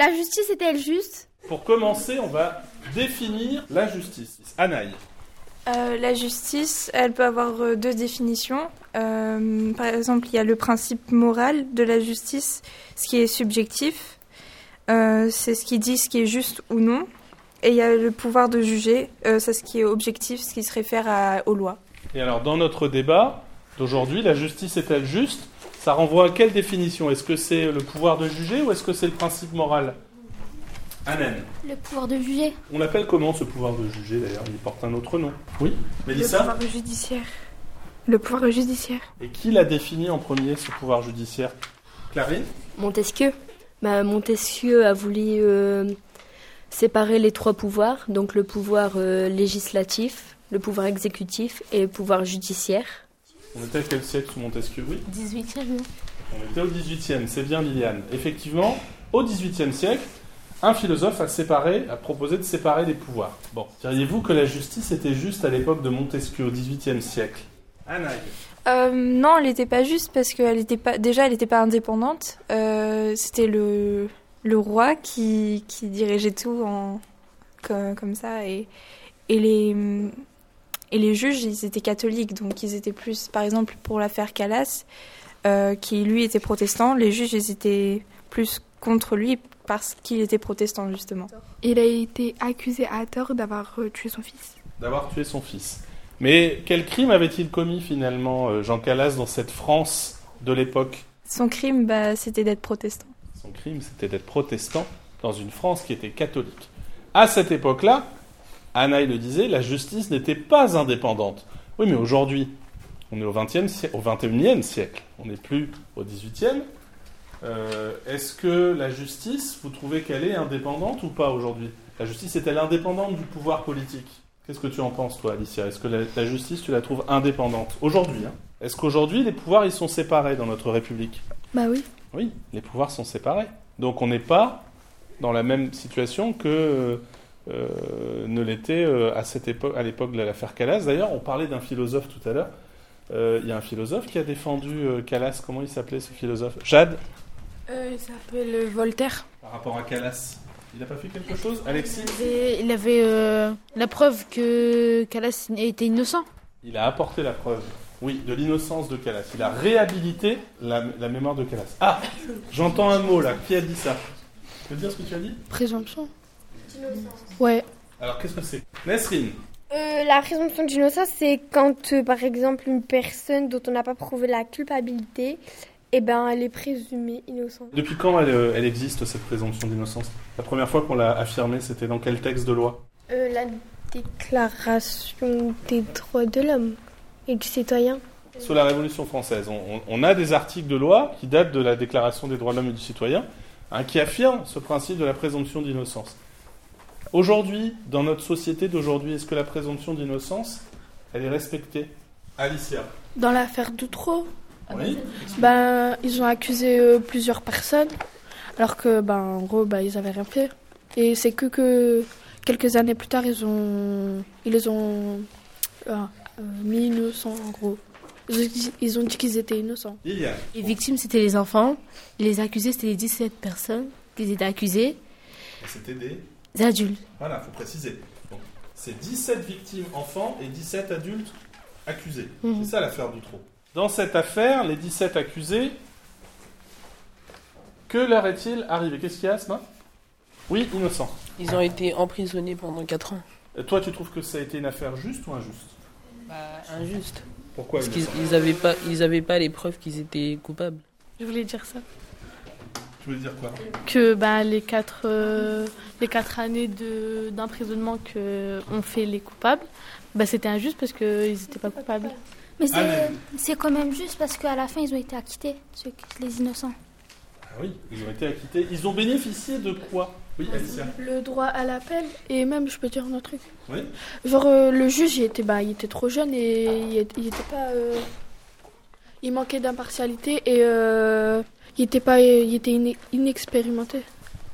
la justice est-elle juste? Pour commencer, on va définir la justice. Anaï. Euh, la justice, elle peut avoir euh, deux définitions. Euh, par exemple, il y a le principe moral de la justice, ce qui est subjectif. Euh, c'est ce qui dit ce qui est juste ou non. Et il y a le pouvoir de juger, euh, c'est ce qui est objectif, ce qui se réfère à- aux lois. Et alors, dans notre débat d'aujourd'hui, la justice est-elle juste? Ça renvoie à quelle définition? Est-ce que c'est le pouvoir de juger ou est-ce que c'est le principe moral? Amen. Le pouvoir de juger. On l'appelle comment ce pouvoir de juger d'ailleurs? Il porte un autre nom. Oui Le Mélissa pouvoir judiciaire. Le pouvoir judiciaire. Et qui l'a défini en premier ce pouvoir judiciaire? Clarine? Montesquieu. Bah, Montesquieu a voulu euh, séparer les trois pouvoirs, donc le pouvoir euh, législatif, le pouvoir exécutif et le pouvoir judiciaire. On était à quel siècle sous Montesquieu Oui? 18e, non On était au 18e, c'est bien Liliane. Effectivement, au 18e siècle, un philosophe a séparé, a proposé de séparer les pouvoirs. Bon, diriez-vous que la justice était juste à l'époque de Montesquieu, au 18e siècle? Anaï. Euh, non, elle n'était pas juste parce qu'elle était pas. Déjà, elle n'était pas indépendante. Euh, C'était le le roi qui, qui dirigeait tout en comme, comme ça et et les et les juges, ils étaient catholiques, donc ils étaient plus, par exemple, pour l'affaire Calas, euh, qui lui était protestant. Les juges, ils étaient plus contre lui parce qu'il était protestant justement. Il a été accusé à tort d'avoir euh, tué son fils. D'avoir tué son fils. Mais quel crime avait-il commis finalement, euh, Jean Calas, dans cette France de l'époque? Son crime, bah, c'était d'être protestant. Son crime, c'était d'être protestant dans une France qui était catholique. À cette époque-là, Anaï le disait, la justice n'était pas indépendante. Oui, mais aujourd'hui, on est au, 20e siè- au 21e siècle, on n'est plus au 18e. Euh, Est-ce que la justice, vous trouvez qu'elle est indépendante ou pas aujourd'hui? La justice est-elle indépendante du pouvoir politique? Qu'est-ce que tu en penses, toi, Alicia? Est-ce que la, la justice, tu la trouves indépendante Aujourd'hui, hein? Est-ce qu'aujourd'hui, les pouvoirs, ils sont séparés dans notre République? Bah oui. oui, les pouvoirs sont séparés. Donc on n'est pas dans la même situation que euh, ne l'était euh, à cette époque, à l'époque de l'affaire Calas. D'ailleurs, on parlait d'un philosophe tout à l'heure. Euh, Il y a un philosophe qui a défendu euh, Calas. Comment il s'appelait ce philosophe? Jade? Il s'appelle Voltaire. Par rapport à Calas. Il n'a pas fait quelque chose? Alexis? Il avait euh, la preuve que Calas était innocent. Il a apporté la preuve, oui, de l'innocence de Calas. Il a réhabilité la, la mémoire de Calas. Ah J'entends un mot là. Qui a dit ça? Tu peux dire ce que tu as dit? Présomption. Ouais. Alors qu'est-ce que c'est? Nesrine Euh, la présomption d'innocence, c'est quand, euh, par exemple, une personne dont on n'a pas prouvé la culpabilité, eh ben, elle est présumée innocente. Depuis quand elle, euh, elle existe, cette présomption d'innocence? La première fois qu'on l'a affirmée, c'était dans quel texte de loi? Euh, la déclaration des droits de l'homme et du citoyen. Sous la Révolution française. On, on- on a des articles de loi qui datent de la Déclaration des droits de l'homme et du citoyen, hein, qui affirment ce principe de la présomption d'innocence. Aujourd'hui, dans notre société d'aujourd'hui, est-ce que la présomption d'innocence, elle est respectée? Alicia Dans l'affaire Doutreau, Oui ben, ils ont accusé euh, plusieurs personnes, alors que, ben, en gros, ben, ils avaient rien fait. Et c'est que, que quelques années plus tard, ils ont, ils les ont euh, euh, mis innocents, en gros. Ils ont dit, qu'ils étaient innocents. Les victimes, c'était les enfants. Les accusés, c'était les 17 personnes qui étaient accusées. C'était des... Adultes. Voilà, faut préciser. Donc, c'est 17 victimes enfants et 17 adultes accusés. Mhm. C'est ça l'affaire Doutreau. Dans cette affaire, les 17 accusés, que leur est-il arrivé? Qu'est-ce qu'il y a, Asma? Oui, innocent. Ils ont été emprisonnés pendant 4 ans. Et toi, tu trouves que ça a été une affaire juste ou injuste? Bah, injuste. Pourquoi Parce qu'ils innocent ils avaient pas, ils avaient pas les preuves qu'ils étaient coupables. Je voulais dire ça. Tu veux dire quoi Que ben, les, quatre, euh, les quatre années de- d'emprisonnement que ont fait les coupables, ben, c'était injuste parce qu'ils n'étaient pas coupables. Mais c'est- Allez. c'est quand même juste parce qu'à la fin, ils ont été acquittés, ceux, les innocents. Ah oui, ils ont été acquittés. Ils ont bénéficié de quoi? Oui, Alicia. Le droit à l'appel, et même, je peux dire un autre truc. Oui Genre, euh, le juge, il était, bah, il était trop jeune et il, était pas. euh, il manquait d'impartialité et euh, il était, pas, il était iné- inexpérimenté.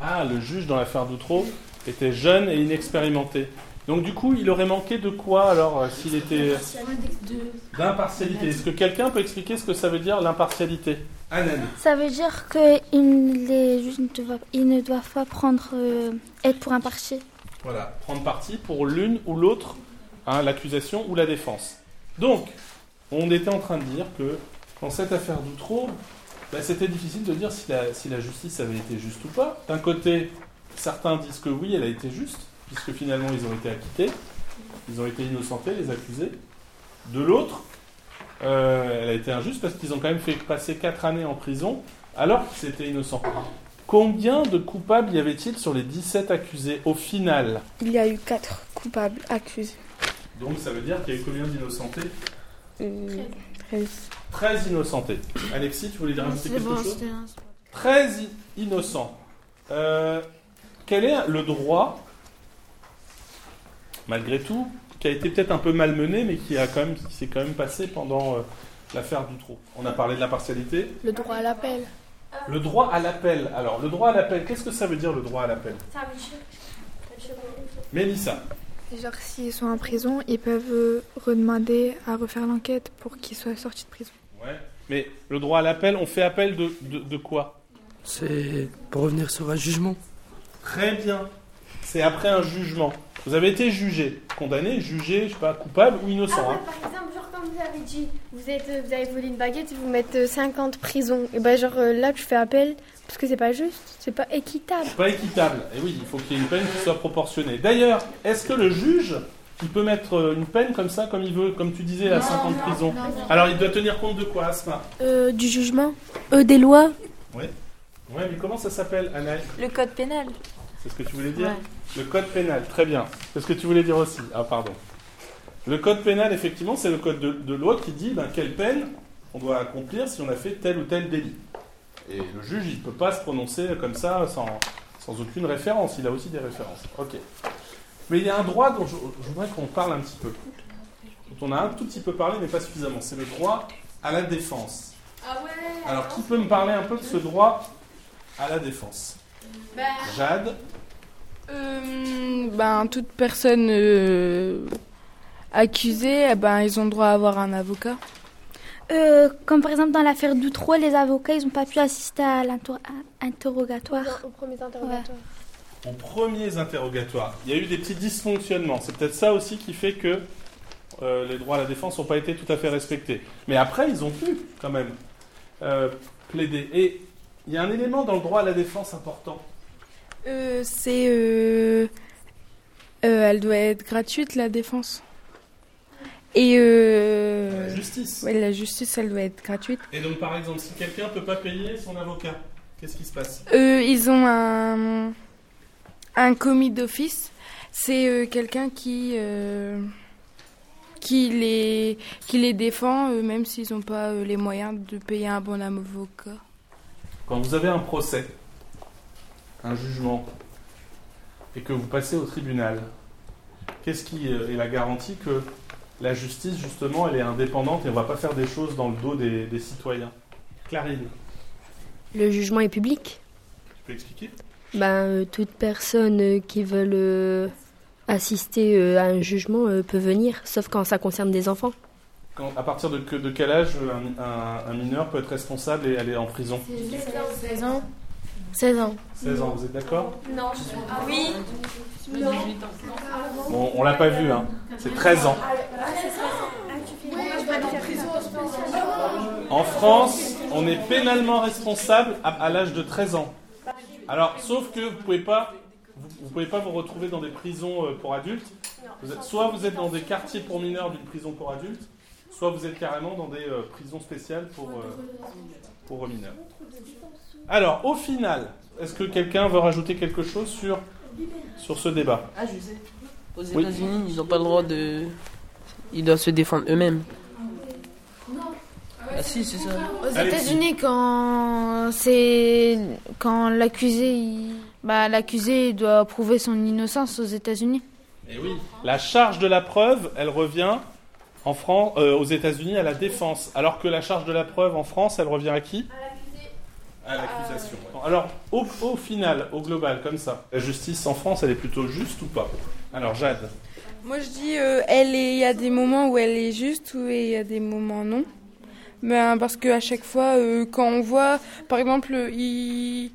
Ah, le juge dans l'affaire Doutreau était jeune et inexpérimenté. Donc du coup, il aurait manqué de quoi alors euh, s'il était d'impartialité? Est-ce que quelqu'un peut expliquer ce que ça veut dire l'impartialité? Ça veut dire qu'ils les juges ne doivent, ils ne doivent pas prendre euh, être pour un parti. Voilà, prendre parti pour l'une ou l'autre, hein, l'accusation ou la défense. Donc, on était en train de dire que dans cette affaire d'Outreau, bah, c'était difficile de dire si la, si la justice avait été juste ou pas. D'un côté, certains disent que oui, elle a été juste, puisque finalement ils ont été acquittés, ils ont été innocentés, les accusés. De l'autre, euh, elle a été injuste parce qu'ils ont quand même fait passer 4 années en prison alors qu'ils étaient innocents. Combien de coupables y avait-il sur les 17 accusés au final? Il y a eu quatre coupables accusés. Donc ça veut dire qu'il y a eu combien d'innocentés? Euh, 13. 13 innocentés. Alexis, tu voulais dire rajouter quelque chose 13 i- innocents. Euh, quel est le droit, malgré tout, qui a été peut-être un peu malmené, mais qui, a quand même, qui s'est quand même passé pendant euh, l'affaire Dutroux On a parlé de l'impartialité. Le droit à l'appel. Le droit à l'appel. Alors, le droit à l'appel, qu'est-ce que ça veut dire le droit à l'appel? Mélissa. Genre, s'ils sont en prison, ils peuvent euh, redemander à refaire l'enquête pour qu'ils soient sortis de prison. Ouais. Mais le droit à l'appel, on fait appel de, de, de quoi? C'est pour revenir sur un jugement. Très bien. C'est après un jugement. Vous avez été jugé, condamné, jugé, je sais pas, coupable ou innocent. Ah ouais, hein. par exemple, vous avez dit, vous, êtes, euh, vous avez volé une baguette, vous mettent euh, 50 prisons. Et ben genre euh, là, tu fais appel parce que c'est pas juste, c'est pas équitable. C'est pas équitable. Et oui, il faut qu'il y ait une peine qui soit proportionnée. D'ailleurs, est-ce que le juge, il peut mettre euh, une peine comme ça, comme il veut, comme tu disais, à 50 prisons Alors, il doit tenir compte de quoi, Asma? Euh, du jugement euh, Des lois Oui. Ouais, mais comment ça s'appelle, Anaïs Le code pénal. C'est ce que tu voulais dire? Le code pénal, très bien. C'est ce que tu voulais dire aussi. Ah, pardon. Le code pénal, effectivement, c'est le code de, de loi qui dit ben, quelle peine on doit accomplir si on a fait tel ou tel délit. Et le juge, il ne peut pas se prononcer comme ça sans, sans aucune référence. Il a aussi des références. Ok. Mais il y a un droit dont je, je voudrais qu'on parle un petit peu. Dont on a un tout petit peu parlé, mais pas suffisamment. C'est le droit à la défense. Alors, qui peut me parler un peu de ce droit à la défense? Jade? Euh, ben, toute personne euh, accusée, eh ben, ils ont droit à avoir un avocat. Euh, comme par exemple dans l'affaire Doutreau, les avocats, ils n'ont pas pu assister à l'interrogatoire. Aux premiers interrogatoires. aux premiers interrogatoires. Il y a eu des petits dysfonctionnements. C'est peut-être ça aussi qui fait que euh, les droits à la défense n'ont pas été tout à fait respectés. Mais après, ils ont pu quand même euh, plaider. Et il y a un élément dans le droit à la défense important. Euh, c'est. euh, euh, elle doit être gratuite, la défense. Et. Euh, La justice. ouais, la justice, elle doit être gratuite. Et donc, par exemple, si quelqu'un ne peut pas payer son avocat, qu'est-ce qui se passe? Euh, ils ont un, un commis d'office. C'est euh, quelqu'un qui, euh, qui, les, qui les défend, euh, même s'ils n'ont pas euh, les moyens de payer un bon avocat. Quand vous avez un procès, un jugement, et que vous passez au tribunal, qu'est-ce qui est la garantie que la justice, justement, elle est indépendante et on ne va pas faire des choses dans le dos des, des citoyens. Clarine, Le jugement est public. tu peux expliquer? Ben, euh, toute personne euh, qui veut euh, assister euh, à un jugement euh, peut venir, sauf quand ça concerne des enfants. Quand- À partir de, que- de quel âge un, un- un mineur peut être responsable et aller en prison? 16 ans 16 ans. 16 ans, vous êtes d'accord Non, oui. Bon, on l'a pas vu, hein. C'est 13 ans. En France, on est pénalement responsable à, à l'âge de 13 ans. Alors, sauf que vous pouvez pas, vous, pouvez pas vous retrouver dans des prisons euh, pour adultes. Vous êtes- soit vous êtes dans des quartiers pour mineurs d'une prison pour adultes, soit vous êtes carrément dans des euh, prisons spéciales pour, euh, pour mineurs. Alors, au final, est-ce que quelqu'un veut rajouter quelque chose sur, sur ce débat Ah, je sais. Aux Oui. États-Unis, ils n'ont pas le droit de. Ils doivent se défendre eux-mêmes. Ah, si, c'est ça. Aux États-Unis, quand c'est quand l'accusé, il- bah l'accusé doit prouver son innocence aux États-Unis. Eh oui. La charge de la preuve, elle revient en France, euh, aux États-Unis à la défense, alors que la charge de la preuve en France, elle revient à qui? À l'accusation. Alors, au, au final, au global, comme ça, la justice en France, elle est plutôt juste ou pas? Alors, Jade. Moi, je dis, euh, elle est, il y a des moments où elle est juste, où il y a des moments non. Ben parce que à chaque fois, euh, quand on voit, par exemple, il-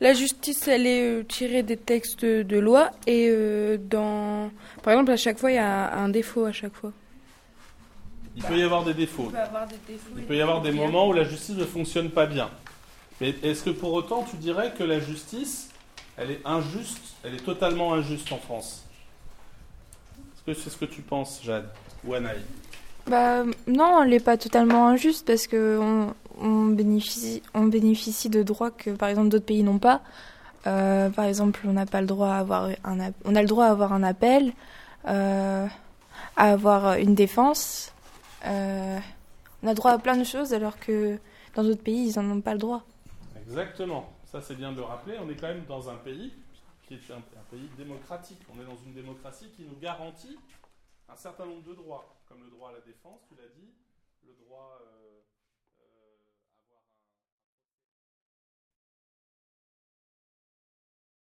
la justice, elle est euh, tirée des textes de loi et euh, dans, par exemple, à chaque fois, il y a un défaut à chaque fois. Il peut y avoir des défauts. peut avoir des défauts Il et peut y avoir des moments où la justice ne fonctionne pas bien. Mais est-ce que pour autant tu dirais que la justice, elle est injuste, elle est totalement injuste en France? Est-ce que c'est ce que tu penses, Jade ou Anaï? Bah non, elle n'est pas totalement injuste parce que on, bénéficie, on bénéficie de droits que par exemple d'autres pays n'ont pas. Euh, par exemple, on n'a pas le droit à avoir un, on a le droit à avoir un appel, euh, à avoir une défense. euh, on a droit à plein de choses alors que dans d'autres pays ils n'en ont pas le droit. Exactement. Ça, c'est bien de le rappeler. On est quand même dans un pays qui est un, pays démocratique. On est dans une démocratie qui nous garantit un certain nombre de droits, comme le droit à la défense, tu l'as dit, le droit euh,